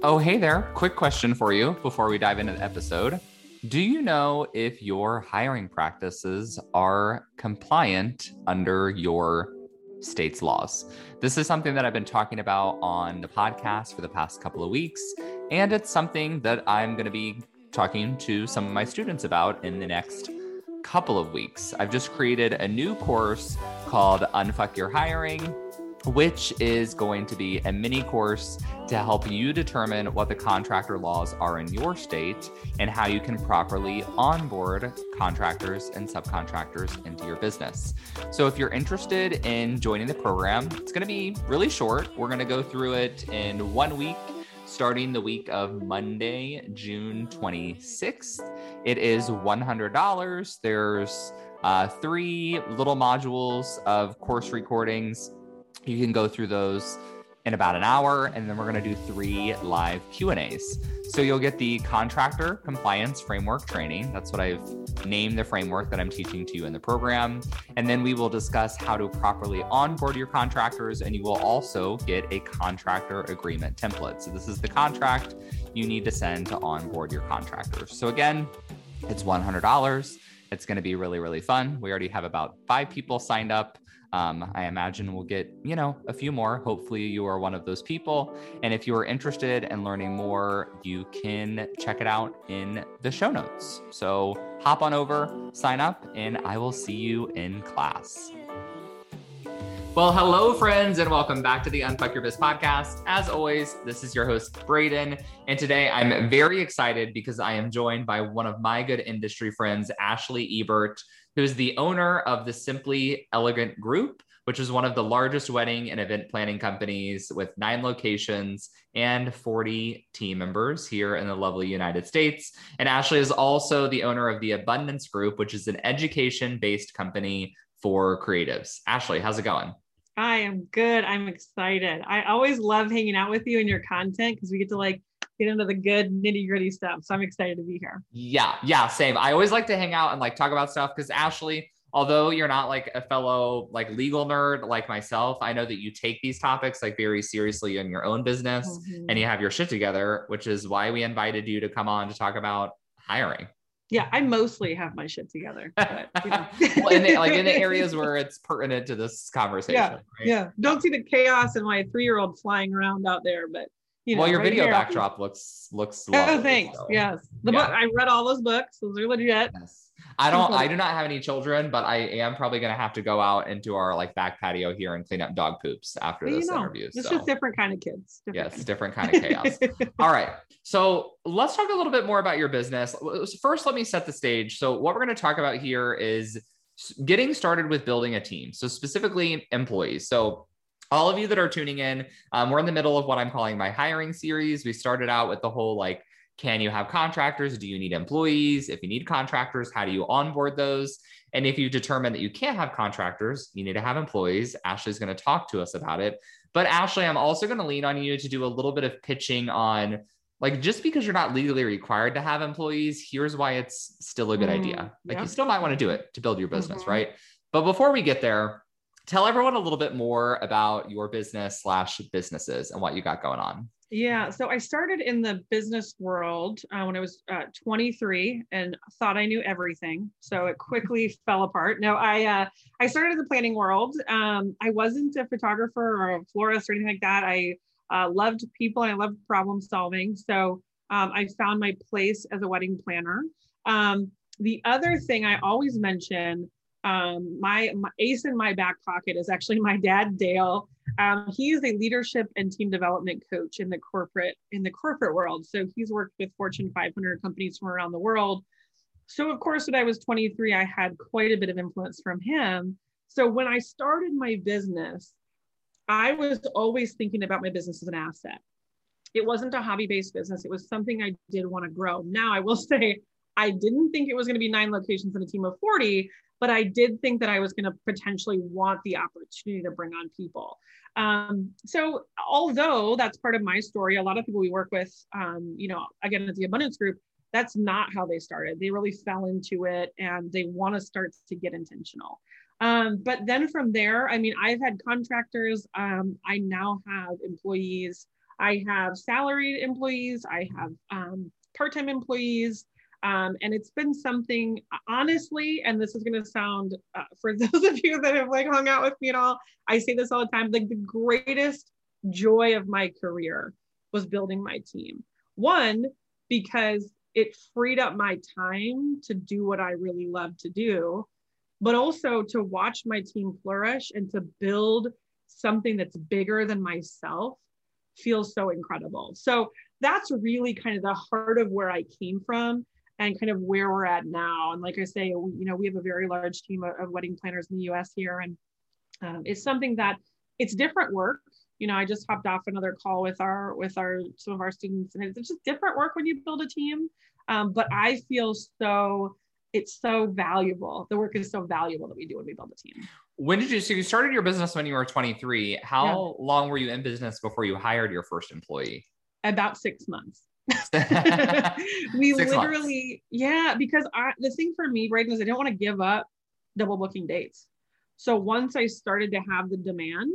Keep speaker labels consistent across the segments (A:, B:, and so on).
A: Oh, hey there. Quick question for you before we dive into the episode. Do you know if your hiring practices are compliant under your state's laws. This is something that I've been talking about on the podcast for the past couple of weeks, and it's something that I'm going to be talking to some of my students about in the next couple of weeks. I've just created a new course called Unfuck Your Hiring which is going to be a mini course to help you determine what the contractor laws are in your state and how you can properly onboard contractors and subcontractors into your business. So, if you're interested in joining the program, it's going to be really short. We're going to go through it in one week starting the week of Monday, June 26th. It is $100. There's uh, three little modules of course recordings you can go through those in about an hour, and then we're going to do three live Q and A's. So you'll get the contractor compliance framework training. That's what I've named the framework that I'm teaching to you in the program. And then we will discuss how to properly onboard your contractors, and you will also get a contractor agreement template. So this is the contract you need to send to onboard your contractors. So again, it's $100. It's going to be really, really fun. We already have about five people signed up. Um, I imagine we'll get, you know, a few more. Hopefully, you are one of those people. And if you are interested in learning more, you can check it out in the show notes. So hop on over, sign up, and I will see you in class. Well, hello, friends, and welcome back to the Unfuck Your Biz podcast. As always, this is your host, Braden. And today I'm very excited because I am joined by one of my good industry friends, Ashley Ebert who is the owner of the Simply Elegant Group, which is one of the largest wedding and event planning companies with nine locations and 40 team members here in the lovely United States. And Ashley is also the owner of the Abundance Group, which is an education based company for creatives. Ashley, how's it going?
B: I am good. I'm excited. I always love hanging out with you and your content because we get to like get into the good nitty gritty stuff. So I'm excited to be here.
A: Yeah, yeah, same. I always like to hang out and like talk about stuff because Ashley, although you're not like a fellow like legal nerd like myself, I know that you take these topics like very seriously in your own business mm-hmm. and you have your shit together, which is why we invited you to come on to talk about hiring.
B: Yeah, I mostly have my shit together. But,
A: you know. well, in the, like in the areas where it's pertinent to this conversation.
B: Yeah, right? yeah. Don't see the chaos and my three year old flying around out there, but
A: you know, well, your right video here. backdrop looks looks. Oh, lovely,
B: oh, thanks. So. Yes, the yeah. book I read all those books. Those are legit. Yes.
A: I don't. I do not have any children, but I am probably going to have to go out into our like back patio here and clean up dog poops after well, this you know, interview.
B: It's so. just different kind of kids.
A: Different yes, different kind of chaos. all right. So let's talk a little bit more about your business. First, let me set the stage. So what we're going to talk about here is getting started with building a team. So specifically employees. So all of you that are tuning in, um, we're in the middle of what I'm calling my hiring series. We started out with the whole like, can you have contractors? Do you need employees? If you need contractors, how do you onboard those? And if you determine that you can't have contractors, you need to have employees. Ashley's going to talk to us about it. But Ashley, I'm also going to lean on you to do a little bit of pitching on like just because you're not legally required to have employees, here's why it's still a good mm, idea. Like you still might want to do it to build your business, mm-hmm. right? But before we get there, tell everyone a little bit more about your business slash businesses and what you got going on.
B: Yeah, so I started in the business world uh, when I was uh, 23 and thought I knew everything. So it quickly fell apart. No, I uh, I started in the planning world. Um, I wasn't a photographer or a florist or anything like that. I uh, loved people and I loved problem solving. So um, I found my place as a wedding planner. Um, the other thing I always mention um, my, my, ace in my back pocket is actually my dad, Dale. Um, he is a leadership and team development coach in the corporate in the corporate world. So he's worked with Fortune 500 companies from around the world. So of course, when I was 23, I had quite a bit of influence from him. So when I started my business, I was always thinking about my business as an asset. it wasn't a hobby based business. It was something I did want to grow. Now, I will say, I didn't think it was going to be nine locations and a team of 40, but I did think that I was going to potentially want the opportunity to bring on people. Um, so, although that's part of my story, a lot of people we work with, um, you know, again, at the Abundance Group, that's not how they started. They really fell into it and they want to start to get intentional. Um, but then from there, I mean, I've had contractors. Um, I now have employees. I have salaried employees. I have um, part-time employees. Um, and it's been something, honestly, and this is going to sound uh, for those of you that have like hung out with me at all, I say this all the time like the greatest joy of my career was building my team. One, because it freed up my time to do what I really love to do, but also to watch my team flourish and to build something that's bigger than myself feels so incredible. So that's really kind of the heart of where I came from and kind of where we're at now. And like I say, we, you know, we have a very large team of, of wedding planners in the U.S. here, and um, it's something that it's different work. You know, I just hopped off another call with our with our some of our students, and it's just different work when you build a team. Um, but I feel so it's so valuable. The work is so valuable that we do when we build a team.
A: When did you so you started your business when you were 23? How yeah. long were you in business before you hired your first employee?
B: About six months. we Six literally, months. yeah, because I, the thing for me, right, is I don't want to give up double booking dates. So once I started to have the demand,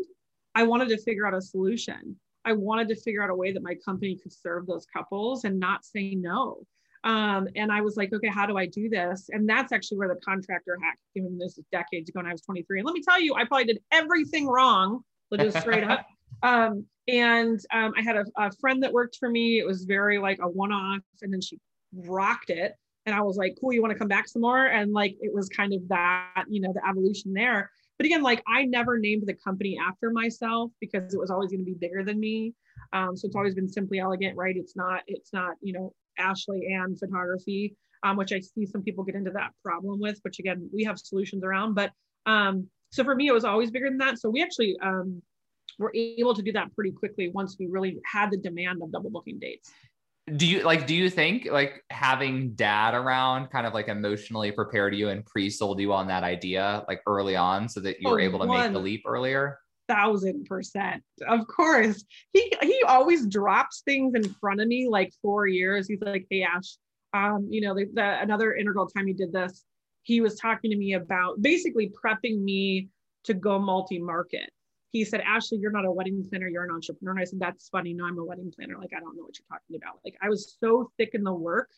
B: I wanted to figure out a solution. I wanted to figure out a way that my company could serve those couples and not say no. Um, and I was like, okay, how do I do this? And that's actually where the contractor hack came in. This is decades ago when I was 23. And let me tell you, I probably did everything wrong, but just straight up. Um, and um, I had a, a friend that worked for me. It was very like a one off, and then she rocked it. And I was like, cool, you want to come back some more? And like, it was kind of that, you know, the evolution there. But again, like, I never named the company after myself because it was always going to be bigger than me. Um, so it's always been simply elegant, right? It's not, it's not, you know, Ashley Ann photography, um, which I see some people get into that problem with, which again, we have solutions around. But um, so for me, it was always bigger than that. So we actually um, were able to do that pretty quickly once we really had the demand of double booking dates.
A: Do you like do you think like having dad around kind of like emotionally prepared you and pre-sold you on that idea like early on so that you were oh, able to make the leap earlier?
B: thousand percent. Of course. He he always drops things in front of me like four years. He's like hey ash um you know the, the another integral time he did this. He was talking to me about basically prepping me to go multi-market he said, Ashley, you're not a wedding planner, you're an entrepreneur. And I said, That's funny. No, I'm a wedding planner. Like, I don't know what you're talking about. Like, I was so thick in the work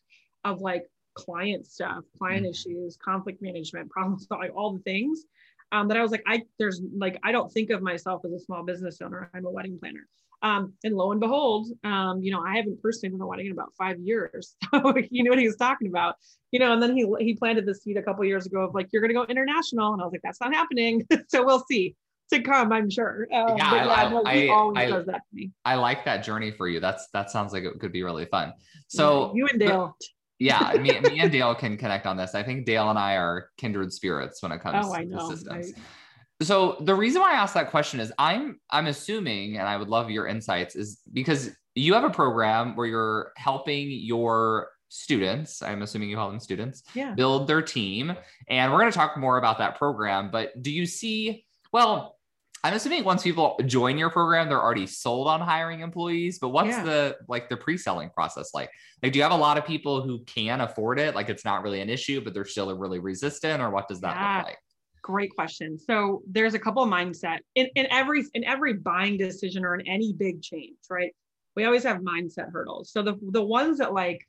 B: of like client stuff, client mm-hmm. issues, conflict management, problem solving, all the things. Um, that I was like, I there's like I don't think of myself as a small business owner. I'm a wedding planner. Um, and lo and behold, um, you know, I haven't personally done a wedding in about five years. So you knew what he was talking about, you know, and then he he planted the seed a couple years ago of like, you're gonna go international. And I was like, that's not happening. so we'll see to come, I'm sure. Um, yeah, yeah I,
A: no, I, always I, does that to me. I like that journey for you. That's that sounds like it could be really fun. So
B: yeah, you and Dale.
A: yeah, me, me and Dale can connect on this. I think Dale and I are kindred spirits when it comes oh, to systems. So the reason why I asked that question is I'm I'm assuming, and I would love your insights, is because you have a program where you're helping your students i'm assuming you call them students
B: yeah.
A: build their team and we're going to talk more about that program but do you see well I'm assuming once people join your program, they're already sold on hiring employees. But what's yeah. the like the pre-selling process like? Like, do you have a lot of people who can afford it? Like, it's not really an issue, but they're still really resistant, or what does that yeah. look like?
B: Great question. So there's a couple of mindset in, in every in every buying decision or in any big change, right? We always have mindset hurdles. So the the ones that like,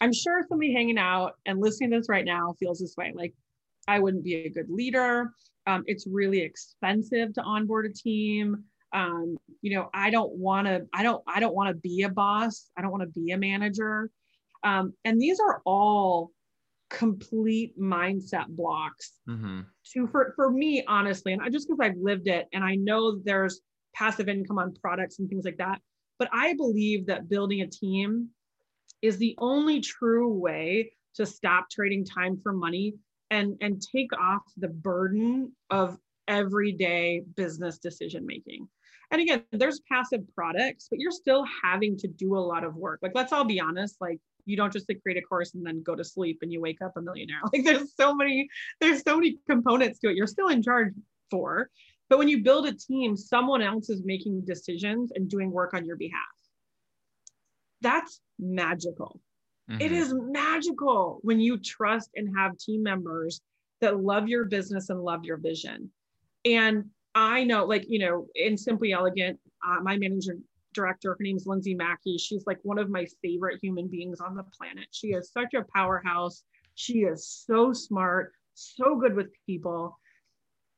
B: I'm sure somebody hanging out and listening to this right now feels this way. Like, I wouldn't be a good leader. Um, it's really expensive to onboard a team. Um, you know, I don't want to, I don't, I don't want to be a boss. I don't want to be a manager. Um, and these are all complete mindset blocks mm-hmm. to for, for me, honestly, and I just because I've lived it and I know there's passive income on products and things like that. But I believe that building a team is the only true way to stop trading time for money and and take off the burden of everyday business decision making And again, there's passive products, but you're still having to do a lot of work. Like, let's all be honest, like, you don't just like, create a course and then go to sleep and you wake up a millionaire. Like, there's so many, there's so many components to it. You're still in charge for. But when you build a team, someone else is making decisions and doing work on your behalf. That's magical. Mm-hmm. It is magical when you trust and have team members that love your business and love your vision. And I know, like, you know, in Simply Elegant, uh, my manager director, her name is Lindsay Mackey. She's like one of my favorite human beings on the planet. She is such a powerhouse. She is so smart, so good with people.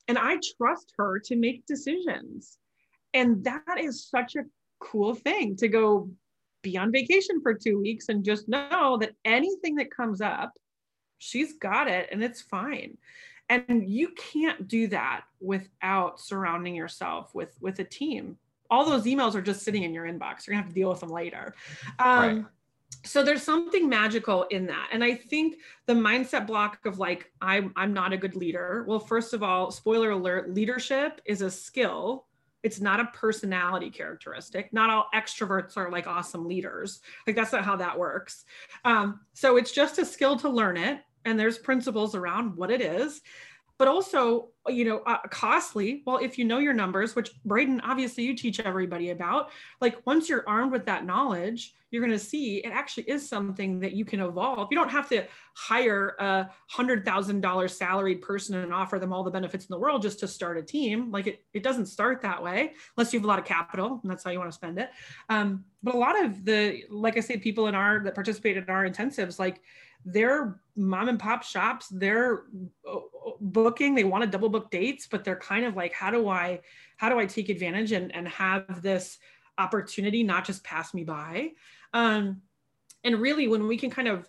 B: And I trust her to make decisions. And that is such a cool thing to go be on vacation for two weeks and just know that anything that comes up, she's got it and it's fine. And you can't do that without surrounding yourself with with a team. All those emails are just sitting in your inbox. You're gonna have to deal with them later. Um, right. So there's something magical in that. And I think the mindset block of like, I'm, I'm not a good leader. Well, first of all, spoiler alert, leadership is a skill it's not a personality characteristic. Not all extroverts are like awesome leaders. Like that's not how that works. Um, so it's just a skill to learn it. And there's principles around what it is but also you know uh, costly. Well if you know your numbers which braden obviously you teach everybody about like once you're armed with that knowledge you're going to see it actually is something that you can evolve. You don't have to hire a hundred thousand dollar salaried person and offer them all the benefits in the world just to start a team. Like it, it doesn't start that way unless you have a lot of capital and that's how you want to spend it. Um, but a lot of the like i say people in our that participate in our intensives like they're mom and pop shops they're uh, booking they want to double book dates but they're kind of like how do i how do i take advantage and, and have this opportunity not just pass me by um, and really when we can kind of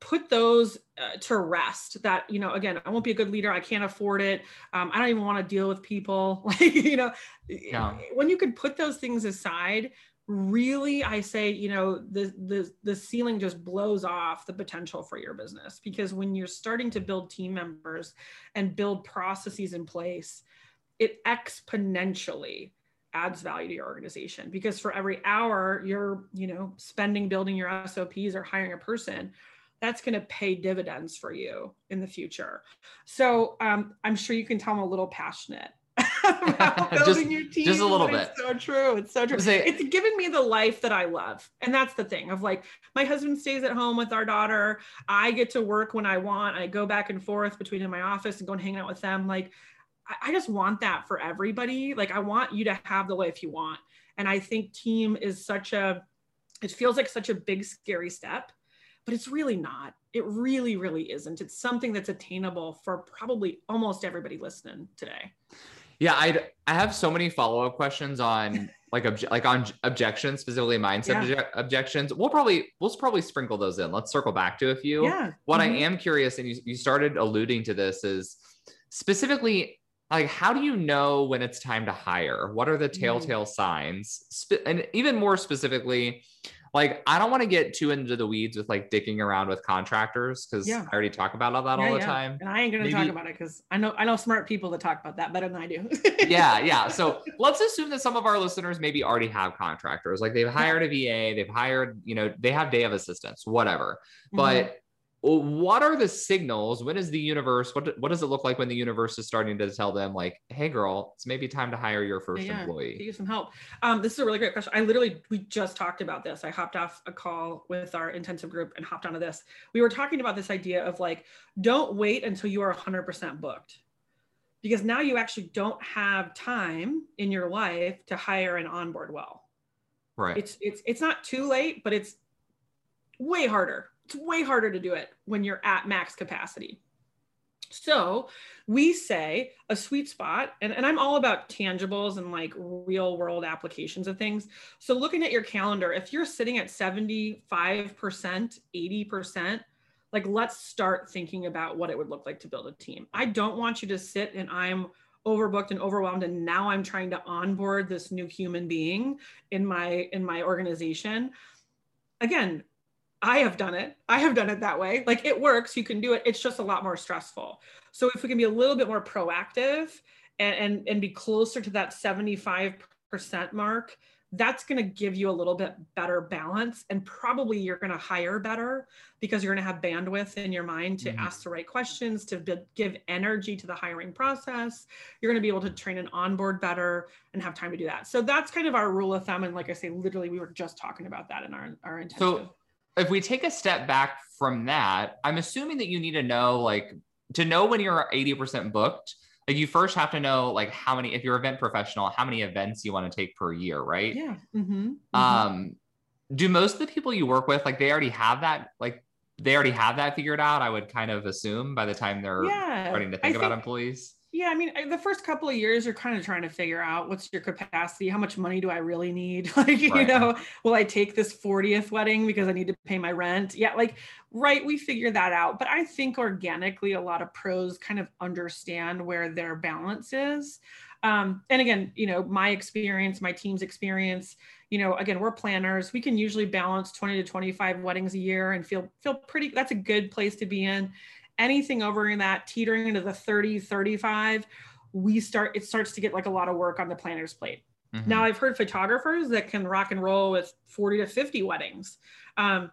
B: put those uh, to rest that you know again i won't be a good leader i can't afford it um, i don't even want to deal with people like you know yeah. when you can put those things aside really i say you know the the the ceiling just blows off the potential for your business because when you're starting to build team members and build processes in place it exponentially adds value to your organization because for every hour you're you know spending building your sops or hiring a person that's going to pay dividends for you in the future. So um, i'm sure you can tell i'm a little passionate about building
A: just,
B: your team.
A: Just a little bit.
B: It's so true. It's so true. Say, it's given me the life that I love. And that's the thing of like, my husband stays at home with our daughter. I get to work when I want. I go back and forth between in my office and go and hang out with them. Like, I, I just want that for everybody. Like, I want you to have the life you want. And I think team is such a, it feels like such a big, scary step, but it's really not. It really, really isn't. It's something that's attainable for probably almost everybody listening today.
A: Yeah, I I have so many follow up questions on like obje- like on objections, specifically mindset yeah. objections. We'll probably we'll probably sprinkle those in. Let's circle back to a few.
B: Yeah.
A: What mm-hmm. I am curious, and you you started alluding to this, is specifically like how do you know when it's time to hire? What are the mm-hmm. telltale signs? And even more specifically, like I don't want to get too into the weeds with like dicking around with contractors because yeah. I already talk about all that yeah, all the
B: yeah.
A: time.
B: And I ain't gonna Maybe... talk about it because I know I know smart people that talk about that better than I do.
A: yeah, yeah. So let's assume that some of our listeners maybe already have contractors, like they've hired a VA, they've hired, you know, they have day of assistance whatever. But mm-hmm what are the signals? When is the universe what, what does it look like when the universe is starting to tell them like hey girl it's maybe time to hire your first yeah, employee.
B: you some help. Um, this is a really great question. I literally we just talked about this. I hopped off a call with our intensive group and hopped onto this. We were talking about this idea of like don't wait until you are 100% booked. Because now you actually don't have time in your life to hire and onboard well.
A: Right.
B: It's it's it's not too late but it's way harder it's way harder to do it when you're at max capacity. So we say a sweet spot, and, and I'm all about tangibles and like real world applications of things. So looking at your calendar, if you're sitting at 75%, 80%, like let's start thinking about what it would look like to build a team. I don't want you to sit and I'm overbooked and overwhelmed and now I'm trying to onboard this new human being in my in my organization. Again, I have done it. I have done it that way. Like it works, you can do it. It's just a lot more stressful. So if we can be a little bit more proactive and and, and be closer to that 75% mark that's going to give you a little bit better balance and probably you're going to hire better because you're going to have bandwidth in your mind to mm-hmm. ask the right questions to be, give energy to the hiring process you're going to be able to train and onboard better and have time to do that so that's kind of our rule of thumb and like i say literally we were just talking about that in our our intensive.
A: so if we take a step back from that i'm assuming that you need to know like to know when you're 80% booked like you first have to know like how many if you're event professional how many events you want to take per year right
B: yeah mm-hmm.
A: Mm-hmm. um do most of the people you work with like they already have that like they already have that figured out i would kind of assume by the time they're yeah, starting to think I about employees
B: yeah, I mean, the first couple of years, you're kind of trying to figure out what's your capacity, how much money do I really need? like, right. you know, will I take this 40th wedding because I need to pay my rent? Yeah, like, right, we figure that out. But I think organically, a lot of pros kind of understand where their balance is. Um, and again, you know, my experience, my team's experience, you know, again, we're planners. We can usually balance 20 to 25 weddings a year and feel feel pretty. That's a good place to be in anything over in that teetering into the 30 35 we start it starts to get like a lot of work on the planner's plate. Mm-hmm. now i've heard photographers that can rock and roll with 40 to 50 weddings. Um,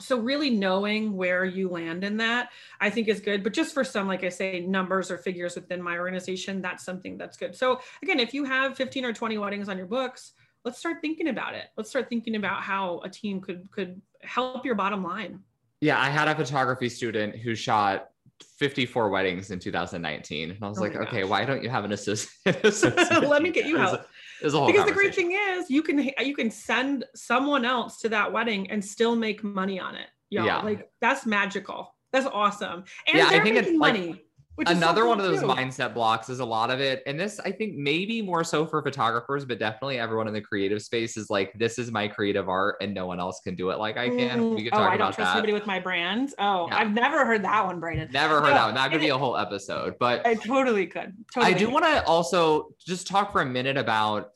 B: so really knowing where you land in that i think is good. But just for some like i say numbers or figures within my organization that's something that's good. So again if you have 15 or 20 weddings on your books let's start thinking about it. Let's start thinking about how a team could could help your bottom line
A: yeah, I had a photography student who shot 54 weddings in 2019. And I was oh like, okay, why don't you have an assistant?
B: Let me get you help. because the great thing is you can you can send someone else to that wedding and still make money on it. Y'all. Yeah. Like that's magical. That's awesome. And yeah, I think it's money. Like,
A: which Another one of those too. mindset blocks is a lot of it. And this, I think, maybe more so for photographers, but definitely everyone in the creative space is like, this is my creative art and no one else can do it like I can.
B: We could oh, talk oh, I don't trust that. anybody with my brand. Oh, yeah. I've never heard that one, Braden
A: Never heard no. that one. That could be a whole episode, but
B: I totally could. Totally
A: I do want to also just talk for a minute about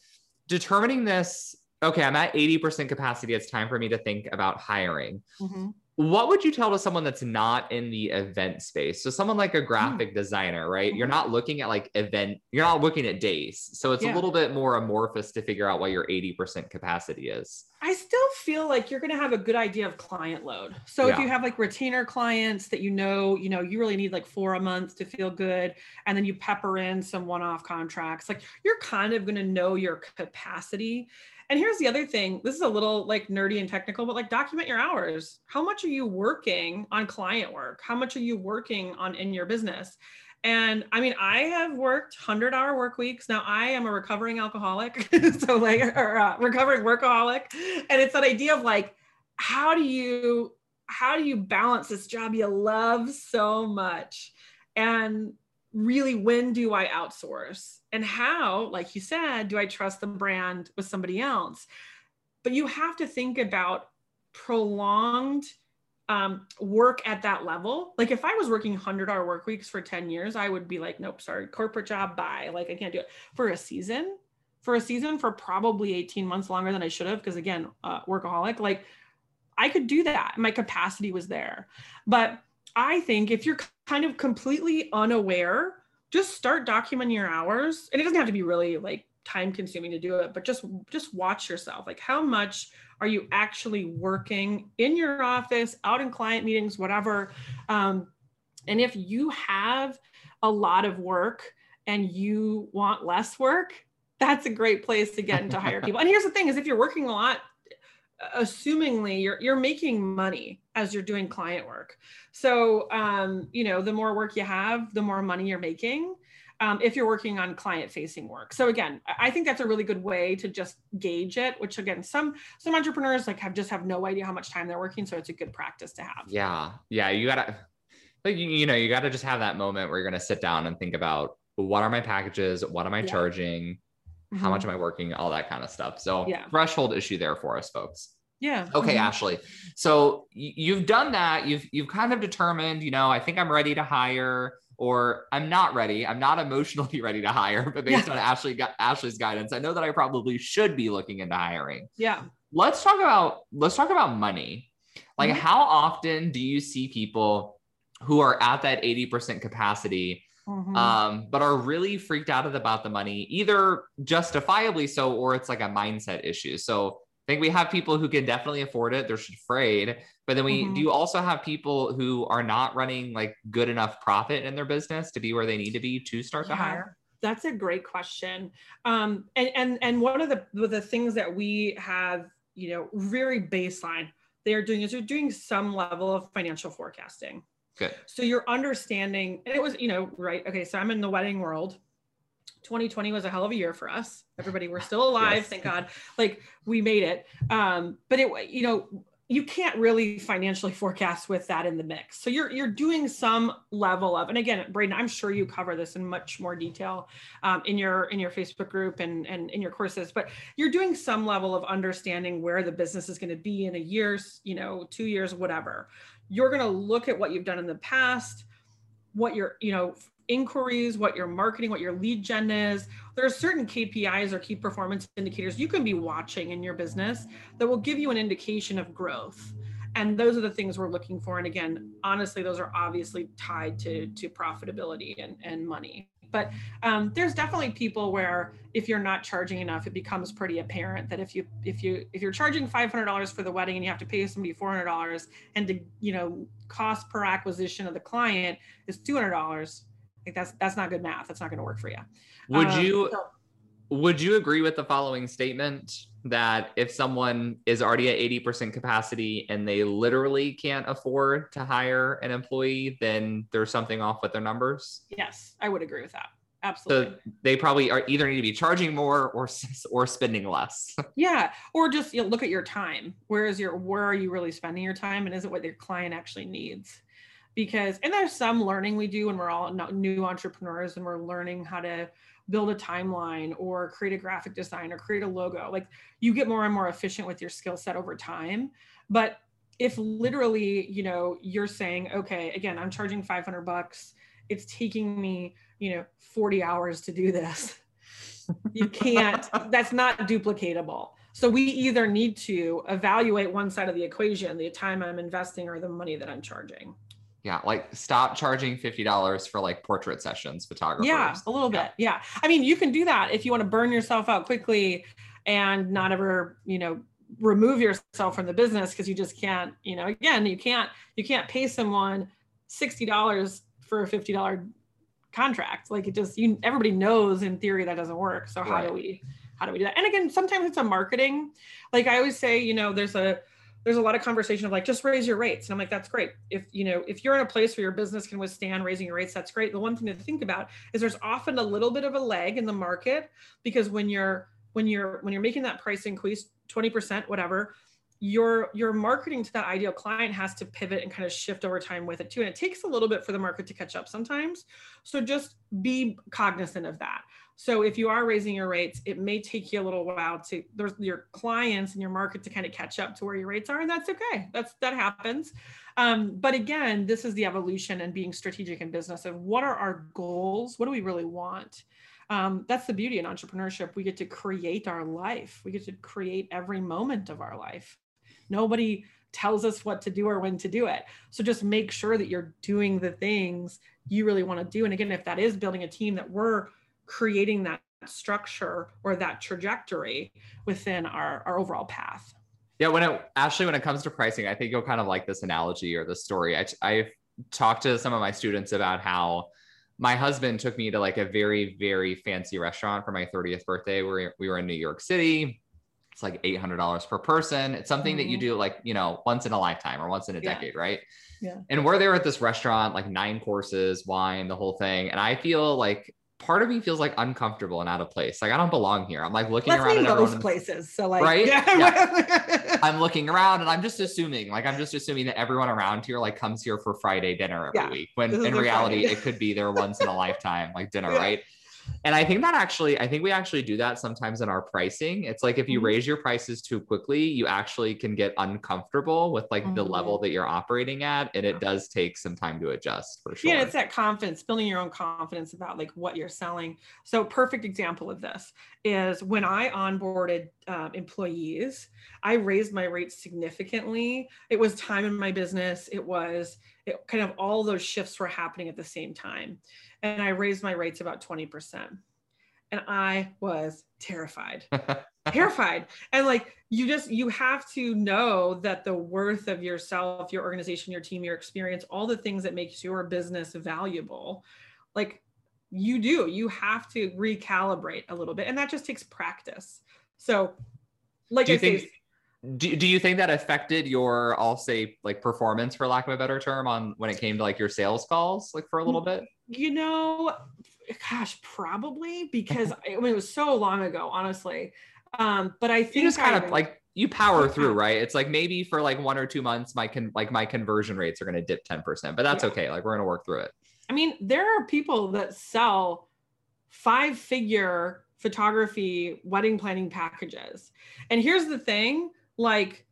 A: determining this. Okay, I'm at 80% capacity. It's time for me to think about hiring. Mm-hmm what would you tell to someone that's not in the event space so someone like a hmm. graphic mm. designer right you're not looking at like event you're not looking at days so it's yeah. a little bit more amorphous to figure out what your 80% capacity is
B: i still feel like you're going to have a good idea of client load so yeah. if you have like retainer clients that you know you know you really need like four a month to feel good and then you pepper in some one-off contracts like you're kind of going to know your capacity and here's the other thing this is a little like nerdy and technical, but like document your hours. How much are you working on client work? How much are you working on in your business? And I mean, I have worked 100 hour work weeks. Now I am a recovering alcoholic, so like, or uh, recovering workaholic. And it's that idea of like, how do you, how do you balance this job you love so much? And really when do I outsource and how, like you said, do I trust the brand with somebody else? But you have to think about prolonged um, work at that level. Like if I was working 100 hour work weeks for 10 years, I would be like, nope, sorry, corporate job, bye. Like I can't do it for a season. For a season, for probably 18 months longer than I should have, because again, uh, workaholic. Like I could do that. My capacity was there, but I think if you're kind of completely unaware, just start documenting your hours. And it doesn't have to be really like time consuming to do it, but just just watch yourself. Like how much are you actually working in your office, out in client meetings, whatever. Um, and if you have a lot of work and you want less work, that's a great place to get into hire people. And here's the thing is if you're working a lot, assumingly you're you're making money as you're doing client work. So um, you know the more work you have the more money you're making um, if you're working on client facing work. So again i think that's a really good way to just gauge it which again some some entrepreneurs like have just have no idea how much time they're working so it's a good practice to have.
A: Yeah. Yeah you gotta like you, you know you gotta just have that moment where you're gonna sit down and think about what are my packages? What am i yeah. charging Mm-hmm. How much am I working? All that kind of stuff. So yeah. threshold issue there for us folks.
B: Yeah.
A: Okay, mm-hmm. Ashley. So you've done that. You've you've kind of determined, you know, I think I'm ready to hire or I'm not ready. I'm not emotionally ready to hire, but based yeah. on Ashley Ashley's guidance, I know that I probably should be looking into hiring.
B: Yeah.
A: Let's talk about let's talk about money. Like mm-hmm. how often do you see people who are at that 80% capacity mm-hmm. um, but are really freaked out about the money, either justifiably so, or it's like a mindset issue. So I think we have people who can definitely afford it. They're afraid, but then we mm-hmm. do also have people who are not running like good enough profit in their business to be where they need to be to start yeah. to hire.
B: That's a great question. Um, and and and one of the the things that we have, you know, very baseline they are doing is they're doing some level of financial forecasting.
A: Good.
B: So you're understanding, and it was, you know, right. Okay. So I'm in the wedding world. 2020 was a hell of a year for us. Everybody, we're still alive, yes. thank God. Like we made it. Um, but it, you know, you can't really financially forecast with that in the mix. So you're you're doing some level of, and again, Braden, I'm sure you cover this in much more detail um, in your in your Facebook group and and in your courses. But you're doing some level of understanding where the business is going to be in a year's, you know, two years, whatever. You're going to look at what you've done in the past, what your you know inquiries, what your marketing, what your lead gen is. There are certain KPIs or key performance indicators you can be watching in your business that will give you an indication of growth. And those are the things we're looking for. And again, honestly, those are obviously tied to, to profitability and, and money. But um, there's definitely people where if you're not charging enough, it becomes pretty apparent that if you if you if you're charging $500 for the wedding and you have to pay somebody $400 and the you know cost per acquisition of the client is $200 like that's that's not good math. That's not going to work for you.
A: Would um, you so, would you agree with the following statement that if someone is already at 80% capacity and they literally can't afford to hire an employee, then there's something off with their numbers?
B: Yes, I would agree with that. Absolutely.
A: So they probably are either need to be charging more or or spending less.
B: yeah, or just you know, look at your time. Where is your where are you really spending your time, and is it what your client actually needs? because and there's some learning we do when we're all new entrepreneurs and we're learning how to build a timeline or create a graphic design or create a logo like you get more and more efficient with your skill set over time. But if literally you know you're saying okay again i'm charging 500 bucks. It's taking me you know 40 hours to do this. You can't that's not duplicatable. So we either need to evaluate one side of the equation the time i'm investing or the money that i'm charging
A: yeah, like stop charging fifty dollars for like portrait sessions, photographers.
B: Yeah, a little yeah. bit. Yeah, I mean, you can do that if you want to burn yourself out quickly and not ever, you know, remove yourself from the business because you just can't. You know, again, you can't you can't pay someone sixty dollars for a fifty dollar contract. Like it just you everybody knows in theory that doesn't work. So how right. do we how do we do that? And again, sometimes it's a marketing. Like I always say, you know, there's a there's a lot of conversation of like just raise your rates. And i'm like that's great. If you know if you're in a place where your business can withstand raising your rates that's great. The one thing to think about is there's often a little bit of a lag in the market because when you're when you're when you're making that price increase 20% whatever your your marketing to that ideal client has to pivot and kind of shift over time with it too. And it takes a little bit for the market to catch up sometimes. So just be cognizant of that so if you are raising your rates, it may take you a little while to there's your clients and your market to kind of catch up to where your rates are, and that's okay. That's that happens. Um, but again, this is the evolution and being strategic in business of what are our goals? What do we really want? Um, that's the beauty in entrepreneurship. We get to create our life. We get to create every moment of our life. Nobody tells us what to do or when to do it. So just make sure that you're doing the things you really want to do. And again, if that is building a team that we're creating that structure or that trajectory within our, our overall path.
A: Yeah, when it actually when it comes to pricing, I think you'll kind of like this analogy or the story. I I've talked to some of my students about how my husband took me to like a very very fancy restaurant for my 30th birthday. We we were in New York City. It's like $800 per person. It's something mm-hmm. that you mm-hmm. do like, you know, once in a lifetime or once in a yeah. decade, right?
B: Yeah.
A: And we're there at this restaurant, like nine courses, wine, the whole thing. And I feel like part of me feels like uncomfortable and out of place. Like I don't belong here. I'm like looking Let's around at
B: those places. So like,
A: right? Yeah. yeah. I'm looking around and I'm just assuming, like I'm just assuming that everyone around here like comes here for Friday dinner every yeah. week. When in reality, it could be their once in a lifetime like dinner, yeah. right? And I think that actually, I think we actually do that sometimes in our pricing. It's like if you mm-hmm. raise your prices too quickly, you actually can get uncomfortable with like the level mm-hmm. that you're operating at. And it does take some time to adjust for sure.
B: Yeah, it's that confidence, building your own confidence about like what you're selling. So, perfect example of this is when I onboarded um, employees, I raised my rates significantly. It was time in my business. It was it, kind of all those shifts were happening at the same time. And I raised my rates about 20%. And I was terrified, terrified. And like, you just, you have to know that the worth of yourself, your organization, your team, your experience, all the things that makes your business valuable, like you do, you have to recalibrate a little bit. And that just takes practice. So, like
A: do
B: I
A: you think,
B: say,
A: do, do you think that affected your i'll say like performance for lack of a better term on when it came to like your sales calls like for a little bit
B: you know, gosh, probably because I mean, it was so long ago, honestly. Um, but I think
A: you just kind of like you power through right it's like maybe for like one or two months my can like my conversion rates are going to dip 10% but that's
B: Yeah.
A: okay like we're going to work through it
B: I mean, there are people that sell five figure photography wedding planning packages. And here's the thing like,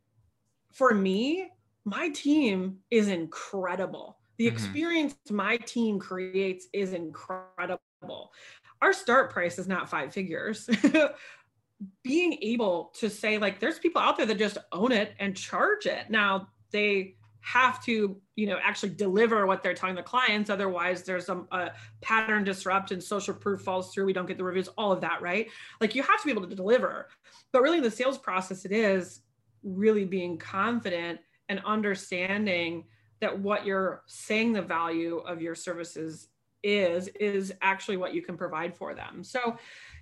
B: for me, my team is incredible. The
A: Mhm.
B: experience my team creates is incredible. Our start price is not five figures. Being able to say, like, there's people out there that just own it and charge it. Now, they have to you know actually deliver what they're telling the clients otherwise there's some a pattern disrupt and social proof falls through we don't get the reviews all of that right like you have to be able to deliver but really the sales process it is really being confident and understanding that what you're saying the value of your services is is actually what you can provide for them. So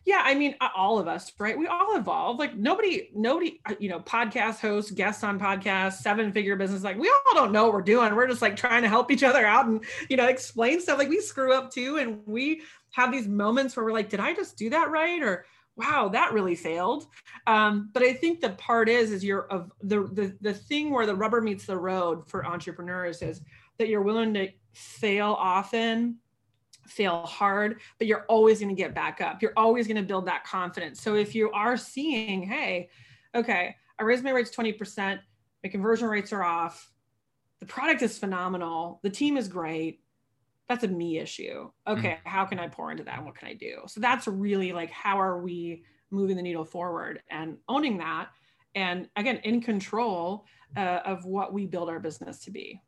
B: yeah i mean all of us right? We all evolve. Like nobody nobody uh, you know podcast hosts guests on podcasts seven figure business like we all don't know what we're doing. We're just like trying to help each other out and you know explain stuff. Like we screw up too and we have these moments where we're like did i just do that right? Or wow that really failed um, but i think the part is is you're of the, the the thing where the rubber meets the road for entrepreneurs is that you're willing to fail often fail hard, but you're always going to get back up. You're always going to build that confidence. So if you are seeing, hey, okay, I raised my rates 20%, my conversion rates are off, the product is phenomenal, the team is great. That's a me issue. Okay, how can I pour into that? What can I do? So that's really like how are we moving the needle forward and owning that and again in control uh, of what we build our business to be.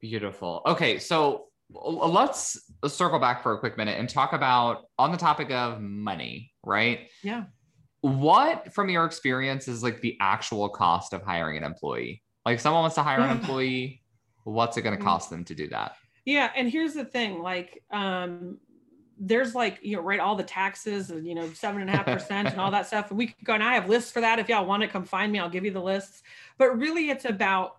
A: Beautiful. Okay, so let's circle back for a quick minute and talk about on the topic of money, right?
B: Yeah.
A: What, from your experience, is like the actual cost of hiring an employee? Like, if someone wants to hire an employee, what's it going to
B: Mhm.
A: cost them to do that?
B: Yeah, and here's the thing, like, um, there's like you know, right, all the taxes and you know, seven and a half percent and all that stuff. And we could go and I have lists for that. If y'all want to come find me, I'll give you the lists. But really, it's about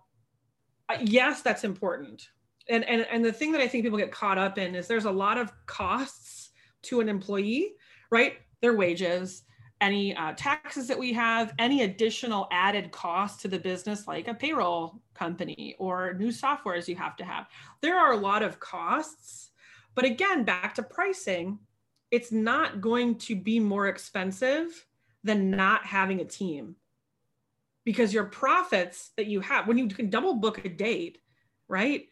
B: uh, yes, that's important. And and and the thing that I think people get caught up in is there's a lot of costs to an employee, right? Their wages, any uh, taxes that we have, any additional added cost to the business, like a payroll company or new softwares you have to have. There are a lot of costs, but again, back to pricing, it's not going to be more expensive than not having a team because your profits that you have when you can double book a date, right?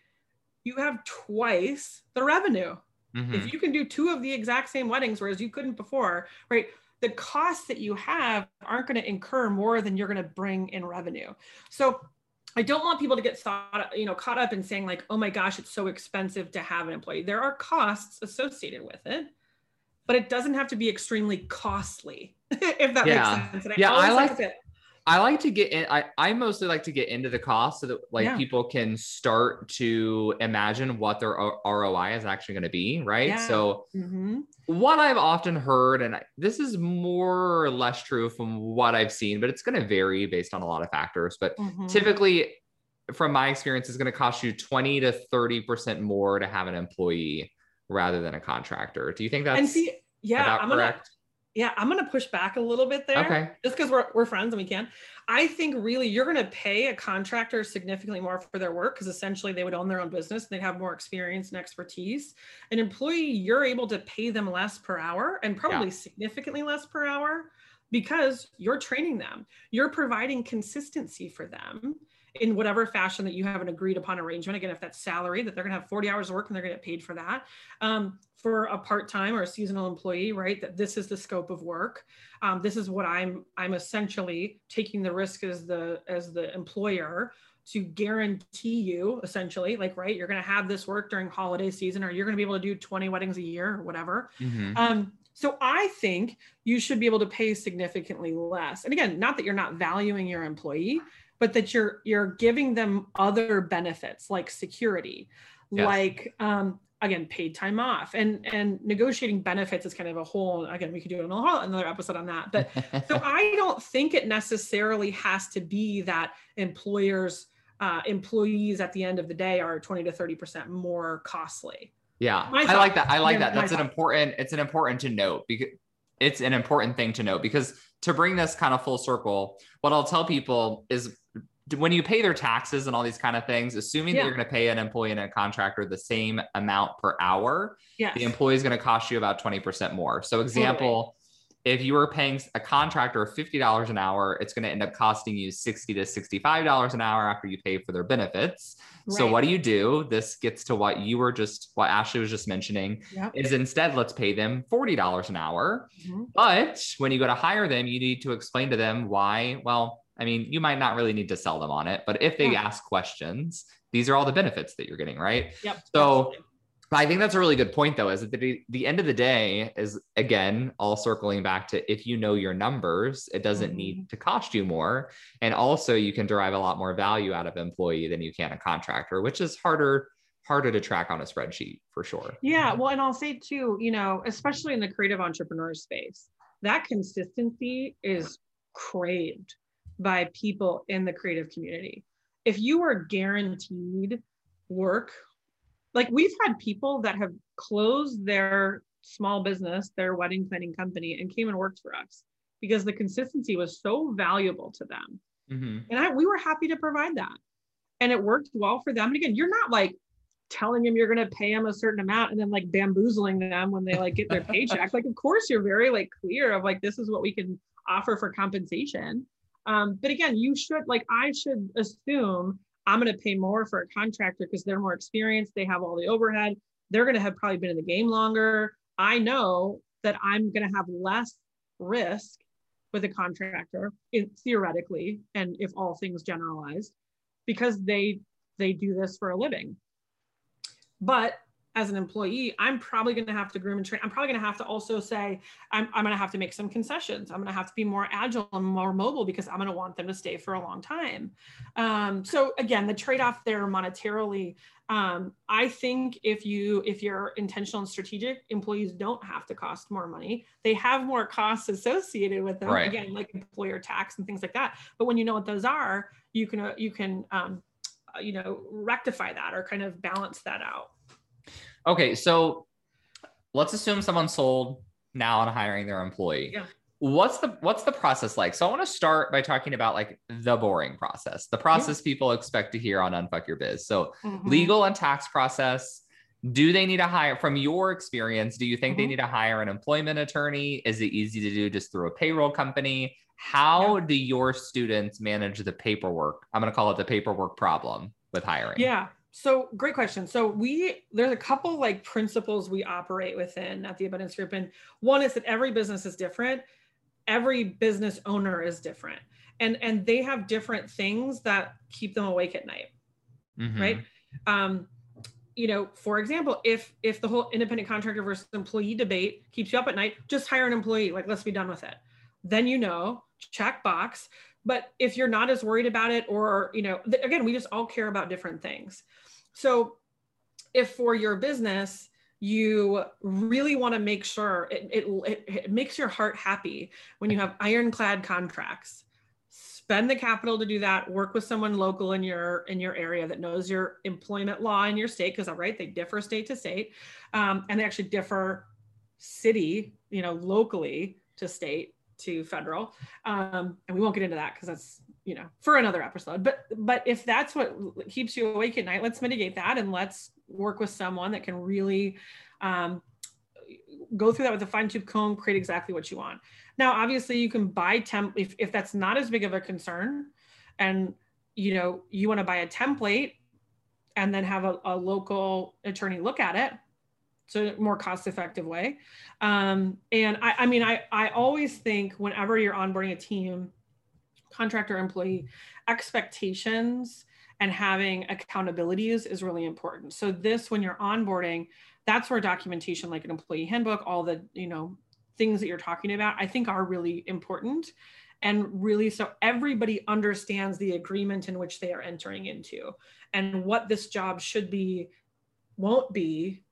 B: You have twice the revenue
A: Mhm.
B: if you can do two of the exact same weddings whereas you couldn't before right the costs that you have aren't going to incur more than you're going to bring in revenue. So i don't want people to get thought you know caught up in saying like oh my gosh it's so expensive to have an employee. There are costs associated with it but it doesn't have to be extremely costly if that
A: Yeah.
B: makes sense. And
A: Yeah, I
B: always
A: like-
B: to say-
A: I like to get in. I, I mostly like to get into the cost so that like
B: Yeah.
A: people can start to imagine what their ROI is actually going to be, right?
B: Yeah.
A: So
B: Mhm.
A: what I've often heard, and I- this is more or less true from what I've seen, but it's going to vary based on a lot of factors. But
B: Mhm.
A: typically, from my experience, it's going to cost you 20 to 30% more to have an employee rather than a contractor. Do you think that's
B: and see yeah
A: about
B: i'm gonna
A: correct?
B: Yeah i'm gonna push back a little bit there
A: Okay.
B: just because we're, we're friends and we can. I think really you're going to pay a contractor significantly more for their work because essentially they would own their own business and they'd have more experience and expertise. An employee you're able to pay them less per hour and probably significantly less per hour because you're training them. You're providing consistency for them in whatever fashion that you have an agreed upon arrangement again if that's salary that they're going to have 40 hours of work and they're going to get paid for that um, for a part-time or a seasonal employee right that this is the scope of work um, this is what i'm i'm essentially taking the risk as the as the employer to guarantee you essentially like right you're going to have this work during holiday season or you're going to be able to do 20 weddings a year or whatever
A: Mhm.
B: um, so I think you should be able to pay significantly less. And again, not that you're not valuing your employee, but that you're you're giving them other benefits like security,
A: Yes.
B: like um, again paid time off, and and negotiating benefits is kind of a whole. Again, we could do another another episode on that. But so I don't think it necessarily has to be that employers. Uh, employees at the end of the day are 20 to 30 percent more costly
A: Yeah,
B: My
A: I
B: thought.
A: like that. I like
B: Yeah,
A: that. That's an
B: thought.
A: important. It's an important to note because it's an important thing to note because to bring this kind of full circle, what I'll tell people is when you pay their taxes and all these kind of things, assuming
B: Yeah.
A: that you're going to pay an employee and a contractor the same amount per hour,
B: yes
A: the employee is going to cost you about 20% more. So, example, if you were paying a contractor $50 an hour, it's going to end up costing you 60 to $65 an hour after you pay for their benefits. So, what do you do? This gets to what you were just, what Ashley was just mentioning
B: Yep.
A: is instead let's pay them $40 an hour.
B: Mhm.
A: But when you go to hire them, you need to explain to them why. Well, I mean, you might not really need to sell them on it, but if they
B: Yeah.
A: ask questions, these are all the benefits that you're getting, right?
B: Yep.
A: So-. I think that's a really good point, though, is that the, the end of the day is again all circling back to if you know your numbers, it doesn't
B: Mhm.
A: need to cost you more. And also you can derive a lot more value out of employee than you can a contractor, which is harder, harder to track on a spreadsheet for sure.
B: Yeah, well, and I'll say too, you know, especially in the creative entrepreneur space, that consistency is craved by people in the creative community. If you are guaranteed work, like we've had people that have closed their small business, their wedding planning company, and came and worked for us because the consistency was so valuable to them.
A: Mhm.
B: And I, we were happy to provide that. And it worked well for them. And again, you're not like telling them you're going to pay them a certain amount and then like bamboozling them when they like get their paycheck. like, of course, you're very like clear of like, this is what we can offer for compensation. Um, but again, you should like, I should assume I'm going to pay more for a contractor because they're more experienced. They have all the overhead. They're going to have probably been in the game longer. I know that I'm going to have less risk with a contractor in, theoretically and if all things generalized because they they do this for a living but as an employee i'm probably going to have to groom and train. I'm probably going to have to also say i'm, I'm going to have to make some concessions. I'm going to have to be more agile and more mobile because i'm going to want them to stay for a long time. Um, so again the trade-off there monetarily um, i think if you if you're intentional and strategic employees don't have to cost more money they have more costs associated with them.
A: Right.
B: again like employer tax and things like that. But when you know what those are you can uh, you can um, uh, you know rectify that or kind of balance that out
A: Okay, so let's assume someone sold now on hiring their employee.
B: Yeah.
A: What's the what's the process like? So I want to start by talking about like the boring process, the process people expect to hear on Unfuck Your Biz. So
B: Mhm.
A: legal and tax process. Do they need to hire from your experience? Do you think they
B: Mhm.
A: need to hire an employment attorney? Is it easy to do just through a payroll company? How do your students manage the paperwork? I'm going to call it the paperwork problem with hiring.
B: Yeah. So great question. So we there's a couple like principles we operate within at the abundance group, and one is that every business is different. Every business owner is different, and and they have different things that keep them awake at night.
A: Mhm.
B: right um you know for example if if the whole independent contractor versus employee debate keeps you up at night just hire an employee like let's be done with it then you know check box but if you're not as worried about it or you know th- again we just all care about different things so if for your business you really want to make sure it, it, it, makes your heart happy when you have ironclad contracts spend the capital to do that work with someone local in your in your area that knows your employment law in your state because i right they differ state to state um, and they actually differ city you know locally to state to federal um, and we won't get into that because that's you know for another episode. But but if that's what keeps you awake at night let's mitigate that and let's work with someone that can really um, go through that with a fine tooth comb create exactly what you want. Now obviously you can buy temp if, if that's not as big of a concern and you know you want to buy a template and then have a, a local attorney look at it so a more cost effective way. Um, and I, I mean I, I always think whenever you're onboarding a team contractor employee expectations and having accountabilities is really important. So this, when you're onboarding, that's where documentation like an employee handbook, all the, you know, things that you're talking about, I think are really important. And really, so everybody understands the agreement in which they are entering into and what this job should be, won't be,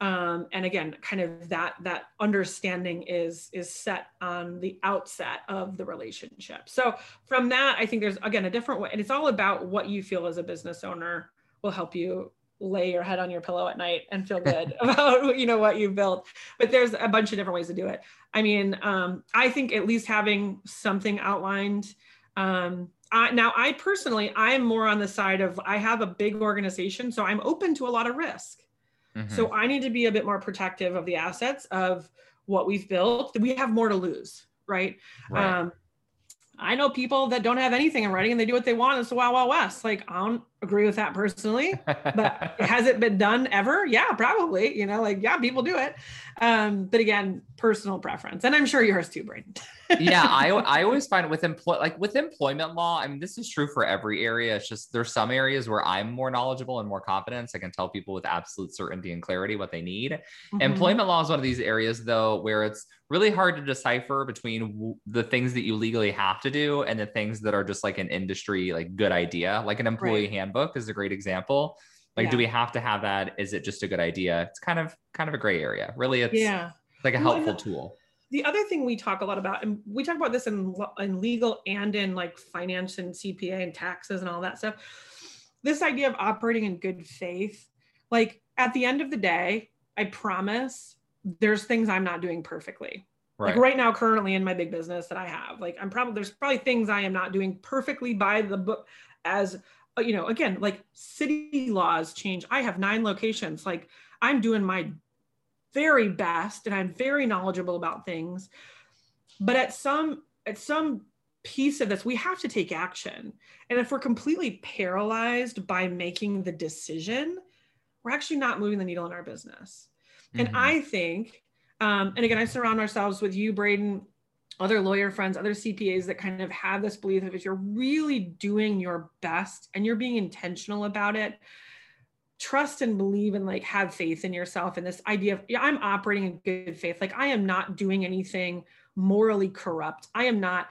B: um, and again kind of that that understanding is is set on the outset of the relationship. So from that i think there's again a different way and it's all about what you feel as a business owner will help you lay your head on your pillow at night and feel good about you know what you built. But there's a bunch of different ways to do it. I mean um, i think at least having something outlined um, I, now i personally i'm more on the side of i have a big organization so i'm open to a lot of risk Mm-hmm. So I need to be a bit more protective of the assets of what we've built. We have more to lose, right? right. Um, I know people that don't have anything in writing and they do what they want. It's the wild, wild west. Like I don't agree with that personally, but has it been done ever? Yeah, probably. You know, like yeah, people do it. Um, but again, personal preference, and I'm sure yours too, Braden.
A: yeah, I I always find with employ like with employment law. I mean, this is true for every area. It's just there's some areas where I'm more knowledgeable and more confident. I can tell people with absolute certainty and clarity what they need. Mm-hmm. Employment law is one of these areas though where it's really hard to decipher between the things that you legally have to do and the things that are just like an industry like good idea. Like an employee right. handbook is a great example. Like, yeah. do we have to have that? Is it just a good idea? It's kind of kind of a gray area. Really, it's yeah. like a helpful well, tool
B: the other thing we talk a lot about, and we talk about this in, in legal and in like finance and CPA and taxes and all that stuff, this idea of operating in good faith. Like at the end of the day, I promise there's things I'm not doing perfectly. Right. Like right now, currently in my big business that I have, like I'm probably there's probably things I am not doing perfectly by the book as you know, again, like city laws change. I have nine locations. Like I'm doing my very best and I'm very knowledgeable about things. But at some at some piece of this, we have to take action. And if we're completely paralyzed by making the decision, we're actually not moving the needle in our business. Mm-hmm. And I think, um, and again, I surround ourselves with you, Braden, other lawyer friends, other CPAs that kind of have this belief that if you're really doing your best and you're being intentional about it, trust and believe and like have faith in yourself and this idea of yeah, I'm operating in good faith. Like I am not doing anything morally corrupt. I am not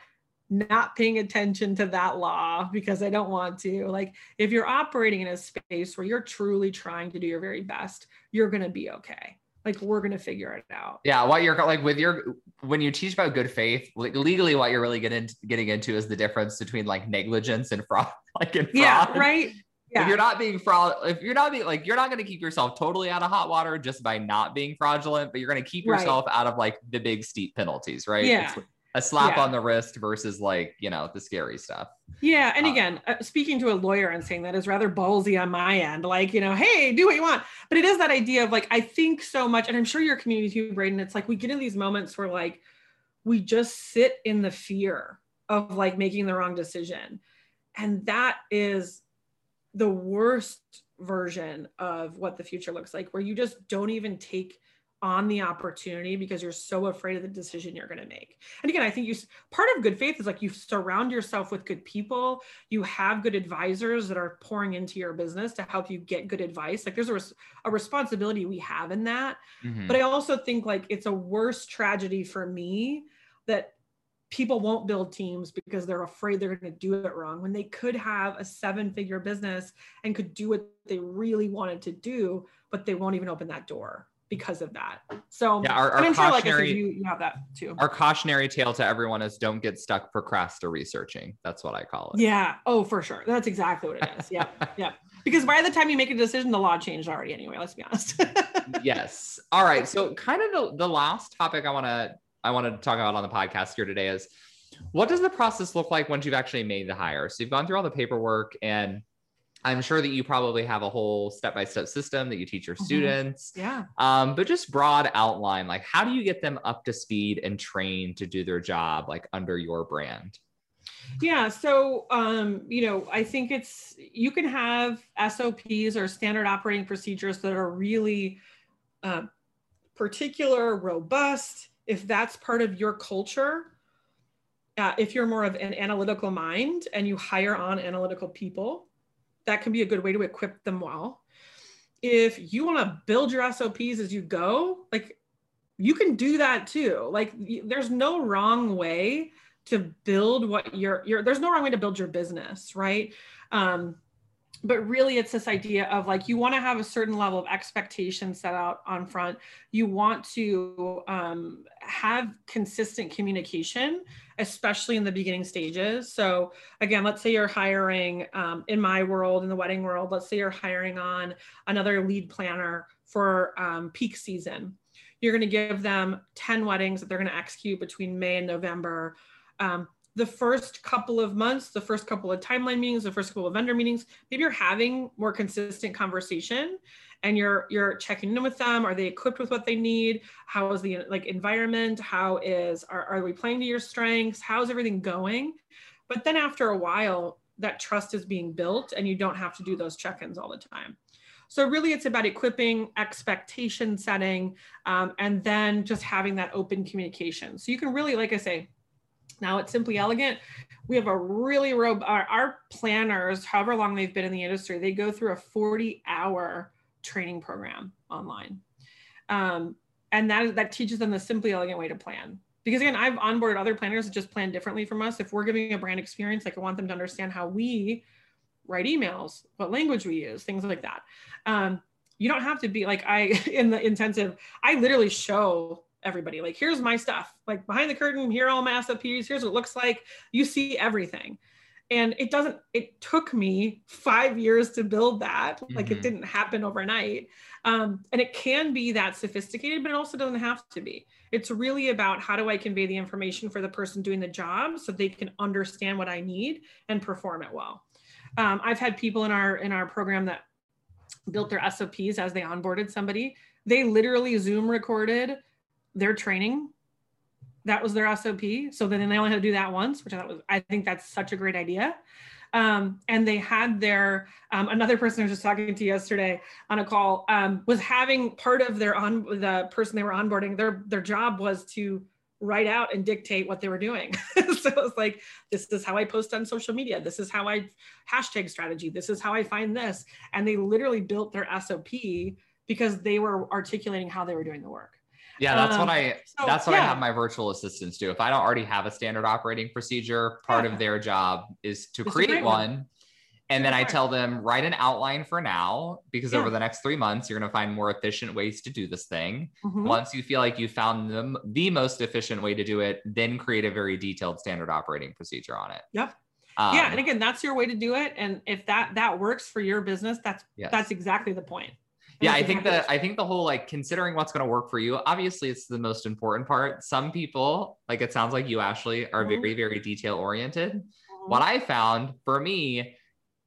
B: not paying attention to that law because I don't want to. Like if you're operating in a space where you're truly trying to do your very best, you're going to be okay. Like we're going to figure it out.
A: Yeah, what you're like with your when you teach about good faith, like legally what you're really getting getting into is the difference between like negligence and fraud. Like in fraud.
B: Yeah, right
A: yeah. if you're not being fraud if you're not being like you're not going to keep yourself totally out of hot water just by not being fraudulent but you're going to keep yourself right. out of like the big steep penalties right
B: yeah
A: it's a slap yeah. on the wrist versus like you know the scary stuff.
B: Yeah and um, again uh, speaking to a lawyer and saying that is rather ballsy on my end like you know hey do what you want. But it is that idea of like i think so much and i'm sure your community too braden it's like we get in these moments where like we just sit in the fear of like making the wrong decision. And that is the worst version of what the future looks like where you just don't even take on the opportunity because you're so afraid of the decision you're going to make. And again, I think you part of good faith is like you surround yourself with good people, you have good advisors that are pouring into your business to help you get good advice. Like there's a, res- a responsibility we have in that. Mm-hmm. But I also think like it's a worse tragedy for me that people won't build teams because they're afraid they're going to do it wrong when they could have a seven figure business and could do what they really wanted to do but they won't even open that door because of that. So
A: yeah, our, our I'm
B: sure like I said, you, you have that too.
A: our cautionary tale to everyone is don't get stuck procrastinate researching that's what i call it.
B: Yeah. Oh for sure. That's exactly what it is. Yeah yeah because by the time you make a decision the law changed already anyway let's be honest.
A: Yes. All right. So kind of the, the last topic i want to I wanted to talk about on the podcast here today is what does the process look like once you've actually made the hire? So you've gone through all the paperwork and I'm sure that you probably have a whole step-by-step system that you teach your mm-hmm. students.
B: Yeah.
A: Um, but just broad outline, like how do you get them up to speed and trained to do their job like under your brand?
B: Yeah. So, um, you know, I think it's, you can have SOPs or standard operating procedures that are really uh, particular, robust, if that's part of your culture, uh, if you're more of an analytical mind and you hire on analytical people, that can be a good way to equip them well. If you want to build your SOPs as you go, like you can do that too. Like there's no wrong way to build what your your there's no wrong way to build your business, right? Um, but really it's this idea of like you want to have a certain level of expectation set out on front you want to um, have consistent communication especially in the beginning stages. So again let's say you're hiring um, in my world in the wedding world let's say you're hiring on another lead planner for um, peak season. You're going to give them 10 weddings that they're going to execute between may and november. Um, the first couple of months, the first couple of timeline meetings, the first couple of vendor meetings, maybe you're having more consistent conversation and you're you're checking in with them. Are they equipped with what they need? How is the like environment? How is are, are we playing to your strengths? How's everything going? But then after a while, that trust is being built and you don't have to do those check-ins all the time. So really it's about equipping, expectation setting, um, and then just having that open communication. So you can really, like I say, now it's Simply Elegant, we have a really rob our, our planners, however long they've been in the industry, they go through a 40 hour training program online. Um, and that, that teaches them the Simply Elegant way to plan. Because again, I've onboarded other planners that just plan differently from us. If we're giving a brand experience, like I want them to understand how we write emails, what language we use, things like that. Um, you don't have to be like I in the intensive, I literally show everybody like here's my stuff. Like behind the curtain here are all my SOPs here's what it looks like. You see everything. And it doesn't it took me five years to build that. Mm-hmm. like it mm-hmm. didn't happen overnight. Um, and it can be that sophisticated but it also doesn't have to be. It's really about how do i convey the information for the person doing the job so they can understand what i need and perform it well. Um, i've had people in our in our program that built their sops as they onboarded somebody. They literally zoom recorded their training that was their sop so then they only had to do that once which i thought was i think that's such a great idea. Um, and they had their um, another person I was just talking to yesterday on a call um, was having part of their on the person they were onboarding their their job was to write out and dictate what they were doing. So it was like this is how i post on social media. This is how i hashtag strategy. This is how i find this. And they literally built their sop because they were articulating how they were doing the work
A: yeah, that's um, what I so, that's what yeah. I have my virtual assistants do. If I don't already have a standard operating procedure, part yeah. of their job is to it's create one. one. And then I tell them write an outline for now because yeah. over the next three months you're going to find more efficient ways to do this thing. Mm-hmm. Once you feel like you found them the most efficient way to do it, then create a very detailed standard operating procedure on it.
B: Yep. Um, yeah, and again, that's your way to do it. And if that that works for your business, that's yes. that's exactly the point
A: yeah i think that i think the whole like considering what's going to work for you obviously it's the most important part some people like it sounds like you ashley are mm-hmm. very very detail oriented mm-hmm. what i found for me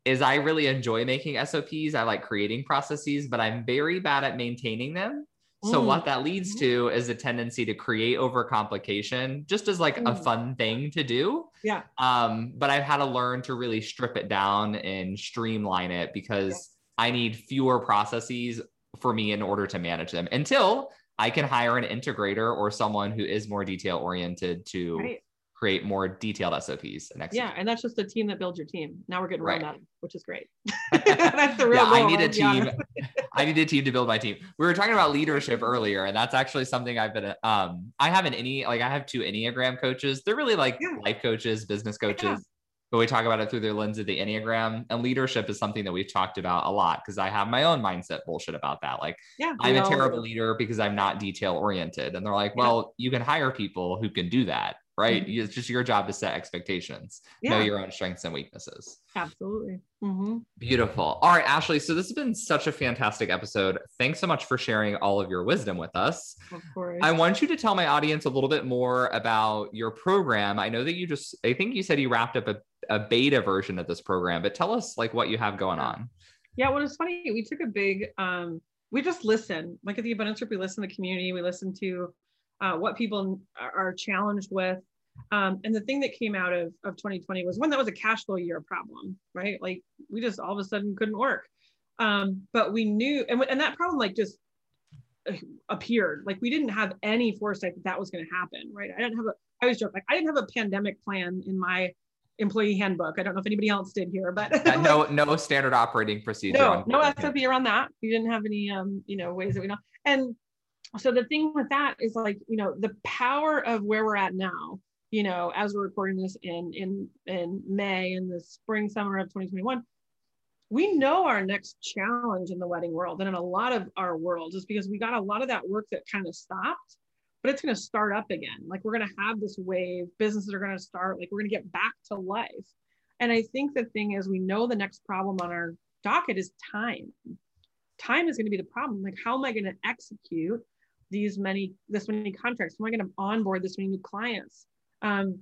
A: is i really enjoy making sops i like creating processes but i'm very bad at maintaining them so mm. what that leads mm-hmm. to is a tendency to create overcomplication just as like mm. a fun thing to do.
B: Yeah.
A: Um, but I've had to learn to really strip it down and streamline it because I need fewer processes for me in order to manage them until I can hire an integrator or someone who is more detail oriented to right. create more detailed SOPs.
B: And yeah, and that's just the team that builds your team. Now we're getting right. run which is great. that's the real
A: yeah, goal, I need a team. I need a team to build my team. We were talking about leadership earlier, and that's actually something I've been. Um, I have an any like I have two Enneagram coaches. They're really like yeah. life coaches, business coaches. Yeah but we talk about it through the lens of the Enneagram. And leadership is something that we've talked about a lot because I have my own mindset bullshit about that. Like, yeah, I'm a terrible leader because I'm not detail oriented. And they're like, well, yeah. you can hire people who can do that, right? Mm-hmm. It's just your job to set expectations, yeah. know your own strengths and weaknesses.
B: Absolutely. Mm-hmm.
A: Beautiful. All right, Ashley. So this has been such a fantastic episode. Thanks so much for sharing all of your wisdom with us.
B: Of course.
A: I want you to tell my audience a little bit more about your program. I know that you just, I think you said you wrapped up a a beta version of this program, but tell us like what you have going on.
B: Yeah, well, it's funny. We took a big, um, we just listen. Like at the Abundance Group, we listen to the community. We listen to uh, what people are challenged with. Um, and the thing that came out of, of 2020 was one that was a cash flow year problem, right? Like we just all of a sudden couldn't work. Um, but we knew, and, and that problem like just uh, appeared. Like we didn't have any foresight that that was going to happen, right? I didn't have a, I always joke, like I didn't have a pandemic plan in my employee handbook. I don't know if anybody else did here, but
A: uh, no, no standard operating procedure.
B: No, no SOP around that. We didn't have any, um, you know, ways that we know. And so the thing with that is like, you know, the power of where we're at now, you know, as we're recording this in in in May in the spring summer of 2021, we know our next challenge in the wedding world and in a lot of our worlds is because we got a lot of that work that kind of stopped but it's going to start up again. Like we're going to have this wave, businesses are going to start, like we're going to get back to life. And I think the thing is, we know the next problem on our docket is time. Time is going to be the problem. Like, how am I going to execute these many, this many contracts? How am I going to onboard this many new clients? Um,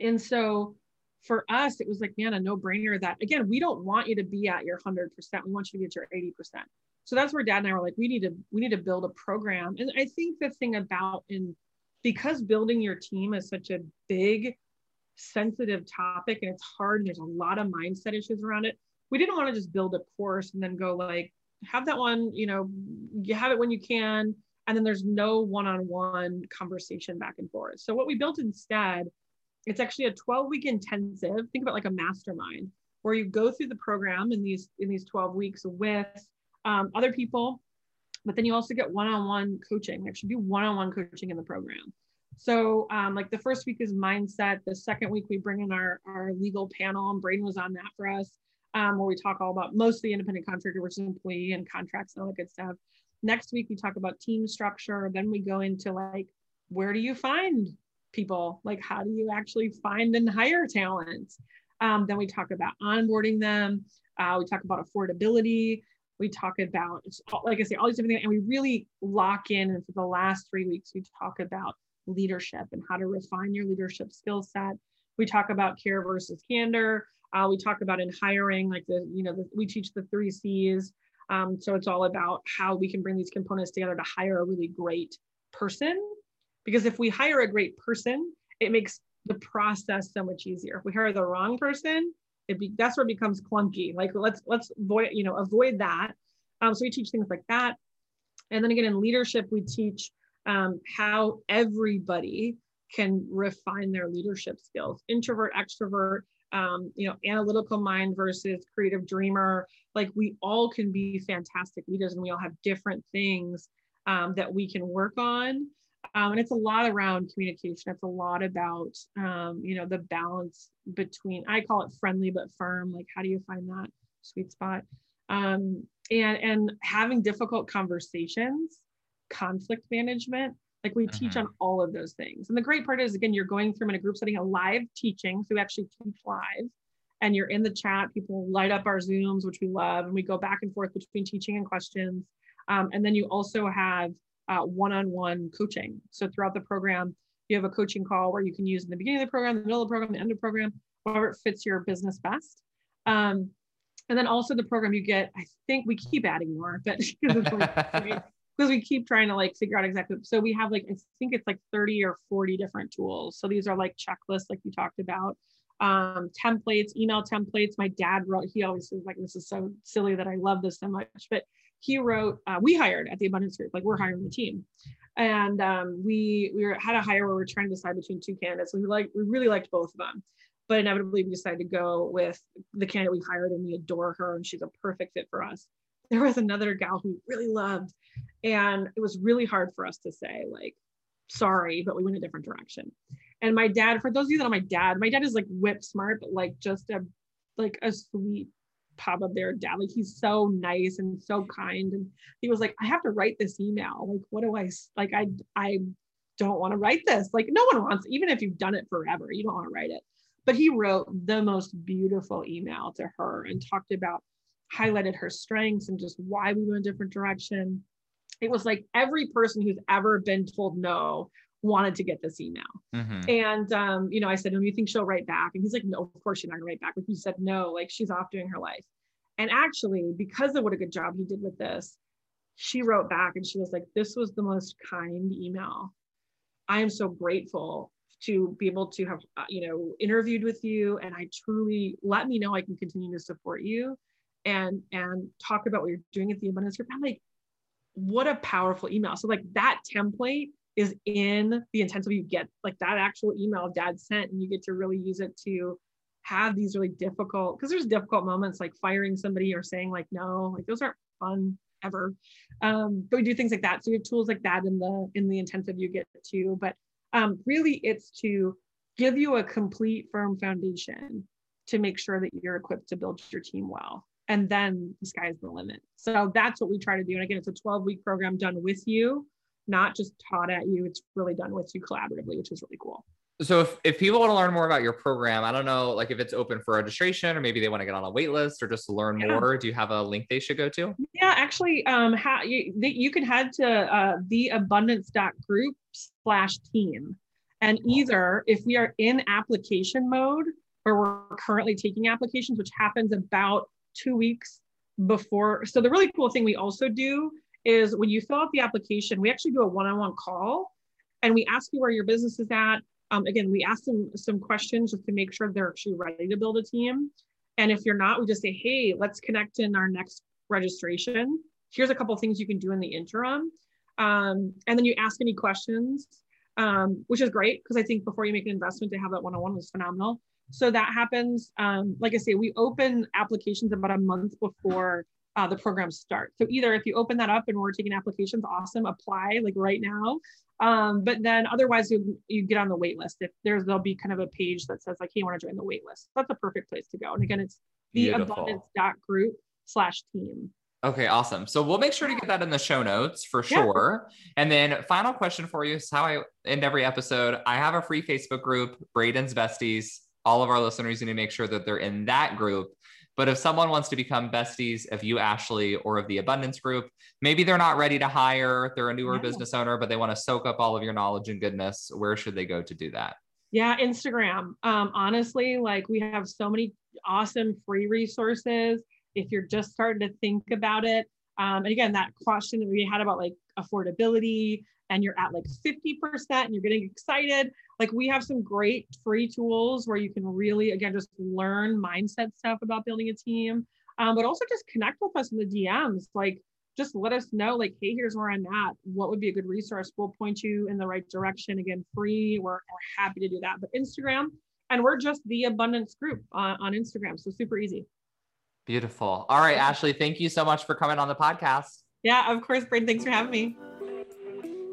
B: and so for us, it was like, man, a no brainer that again, we don't want you to be at your 100%. We want you to be at your 80% so that's where dad and i were like we need to we need to build a program. And i think the thing about in because building your team is such a big sensitive topic and it's hard and there's a lot of mindset issues around it we didn't want to just build a course and then go like have that one you know you have it when you can and then there's no one-on-one conversation back and forth so what we built instead it's actually a 12 week intensive think about like a mastermind where you go through the program in these in these 12 weeks with um, other people, but then you also get one-on-one coaching. We actually do one-on-one coaching in the program. So um, like the first week is mindset. The second week we bring in our, our legal panel and Braden was on that for us, um, where we talk all about mostly independent contractor versus employee and contracts and all that good stuff. Next week we talk about team structure. Then we go into like, where do you find people? Like how do you actually find and hire talent? Um, then we talk about onboarding them. Uh, we talk about affordability we talk about like i say all these different things and we really lock in and for the last three weeks we talk about leadership and how to refine your leadership skill set we talk about care versus candor uh, we talk about in hiring like the you know the, we teach the three c's um, so it's all about how we can bring these components together to hire a really great person because if we hire a great person it makes the process so much easier if we hire the wrong person it be, that's where it becomes clunky. Like let's let's avoid you know avoid that. Um, so we teach things like that, and then again in leadership we teach um, how everybody can refine their leadership skills. Introvert, extrovert, um, you know, analytical mind versus creative dreamer. Like we all can be fantastic leaders, and we all have different things um, that we can work on. Um, and it's a lot around communication. It's a lot about um, you know the balance between i call it friendly but firm. Like how do you find that sweet spot? Um, and and having difficult conversations conflict management like we teach on mm-hmm. all of those things and the great part is again you're going through in a group setting a live teaching so we actually teach live and you're in the chat people light up our zooms which we love and we go back and forth between teaching and questions um, and then you also have uh, one-on-one coaching. So throughout the program, you have a coaching call where you can use in the beginning of the program, the middle of the program, the end of the program, whatever it fits your business best. Um, and then also the program you get, I think we keep adding more, but because we keep trying to like figure out exactly. So we have like, I think it's like 30 or 40 different tools. So these are like checklists, like you talked about, um, templates, email templates. My dad wrote, he always says like, this is so silly that I love this so much, but he wrote, uh, we hired at the abundance group, like we're hiring the team. And um, we we were, had a hire where we are trying to decide between two candidates. We like we really liked both of them, but inevitably we decided to go with the candidate we hired, and we adore her, and she's a perfect fit for us. There was another gal who really loved, and it was really hard for us to say like, sorry, but we went a different direction. And my dad, for those of you that know my dad, my dad is like whip smart, but like just a like a sweet pop Papa Bear dad. Like he's so nice and so kind. And he was like, I have to write this email. Like, what do I like? I I don't want to write this. Like, no one wants, even if you've done it forever, you don't want to write it. But he wrote the most beautiful email to her and talked about highlighted her strengths and just why we went a different direction. It was like every person who's ever been told no wanted to get this email. Mm-hmm. And um, you know, I said, "Do you think she'll write back?" And he's like, "No, of course she's not gonna write back." But he said, "No, like she's off doing her life." And actually, because of what a good job he did with this, she wrote back and she was like, "This was the most kind email. I am so grateful to be able to have uh, you know interviewed with you, and I truly let me know I can continue to support you." And and talk about what you're doing at the abundance group. I'm like, what a powerful email. So like that template is in the intensive you get like that actual email dad sent and you get to really use it to have these really difficult because there's difficult moments like firing somebody or saying like no like those aren't fun ever um, but we do things like that so we have tools like that in the in the intensive you get to but um, really it's to give you a complete firm foundation to make sure that you're equipped to build your team well and then the sky's the limit so that's what we try to do and again it's a 12 week program done with you not just taught at you it's really done with you collaboratively which is really cool
A: so if, if people want to learn more about your program, I don't know, like if it's open for registration or maybe they want to get on a wait list or just learn yeah. more, do you have a link they should go to?
B: Yeah, actually, um, how you, you can head to uh, theabundance.group slash team. And either if we are in application mode or we're currently taking applications, which happens about two weeks before. So the really cool thing we also do is when you fill out the application, we actually do a one-on-one call and we ask you where your business is at um, again, we ask them some questions just to make sure they're actually ready to build a team. And if you're not, we just say, hey, let's connect in our next registration. Here's a couple of things you can do in the interim. Um, and then you ask any questions, um, which is great because I think before you make an investment to have that one-on-one was phenomenal. So that happens. Um, like I say, we open applications about a month before uh, the program starts. So either if you open that up and we're taking applications, awesome, apply like right now. Um, but then otherwise you, you get on the wait list. If there's, there'll be kind of a page that says like, hey, you want to join the wait list. That's a perfect place to go. And again, it's the abundance.group slash team.
A: Okay, awesome. So we'll make sure to get that in the show notes for sure. Yeah. And then final question for you is how I end every episode. I have a free Facebook group, Braden's Besties. All of our listeners need to make sure that they're in that group. But if someone wants to become besties of you, Ashley, or of the Abundance Group, maybe they're not ready to hire, they're a newer yeah. business owner, but they want to soak up all of your knowledge and goodness. Where should they go to do that?
B: Yeah, Instagram. Um, honestly, like we have so many awesome free resources. If you're just starting to think about it, um, and again, that question that we had about like affordability, and you're at like 50% and you're getting excited, like we have some great free tools where you can really, again, just learn mindset stuff about building a team, um, but also just connect with us in the DMs. Like, just let us know, like, hey, here's where I'm at. What would be a good resource? We'll point you in the right direction. Again, free. We're, we're happy to do that. But Instagram, and we're just the abundance group uh, on Instagram. So super easy.
A: Beautiful. All right, Ashley, thank you so much for coming on the podcast.
B: Yeah, of course, Braden. Thanks for having me.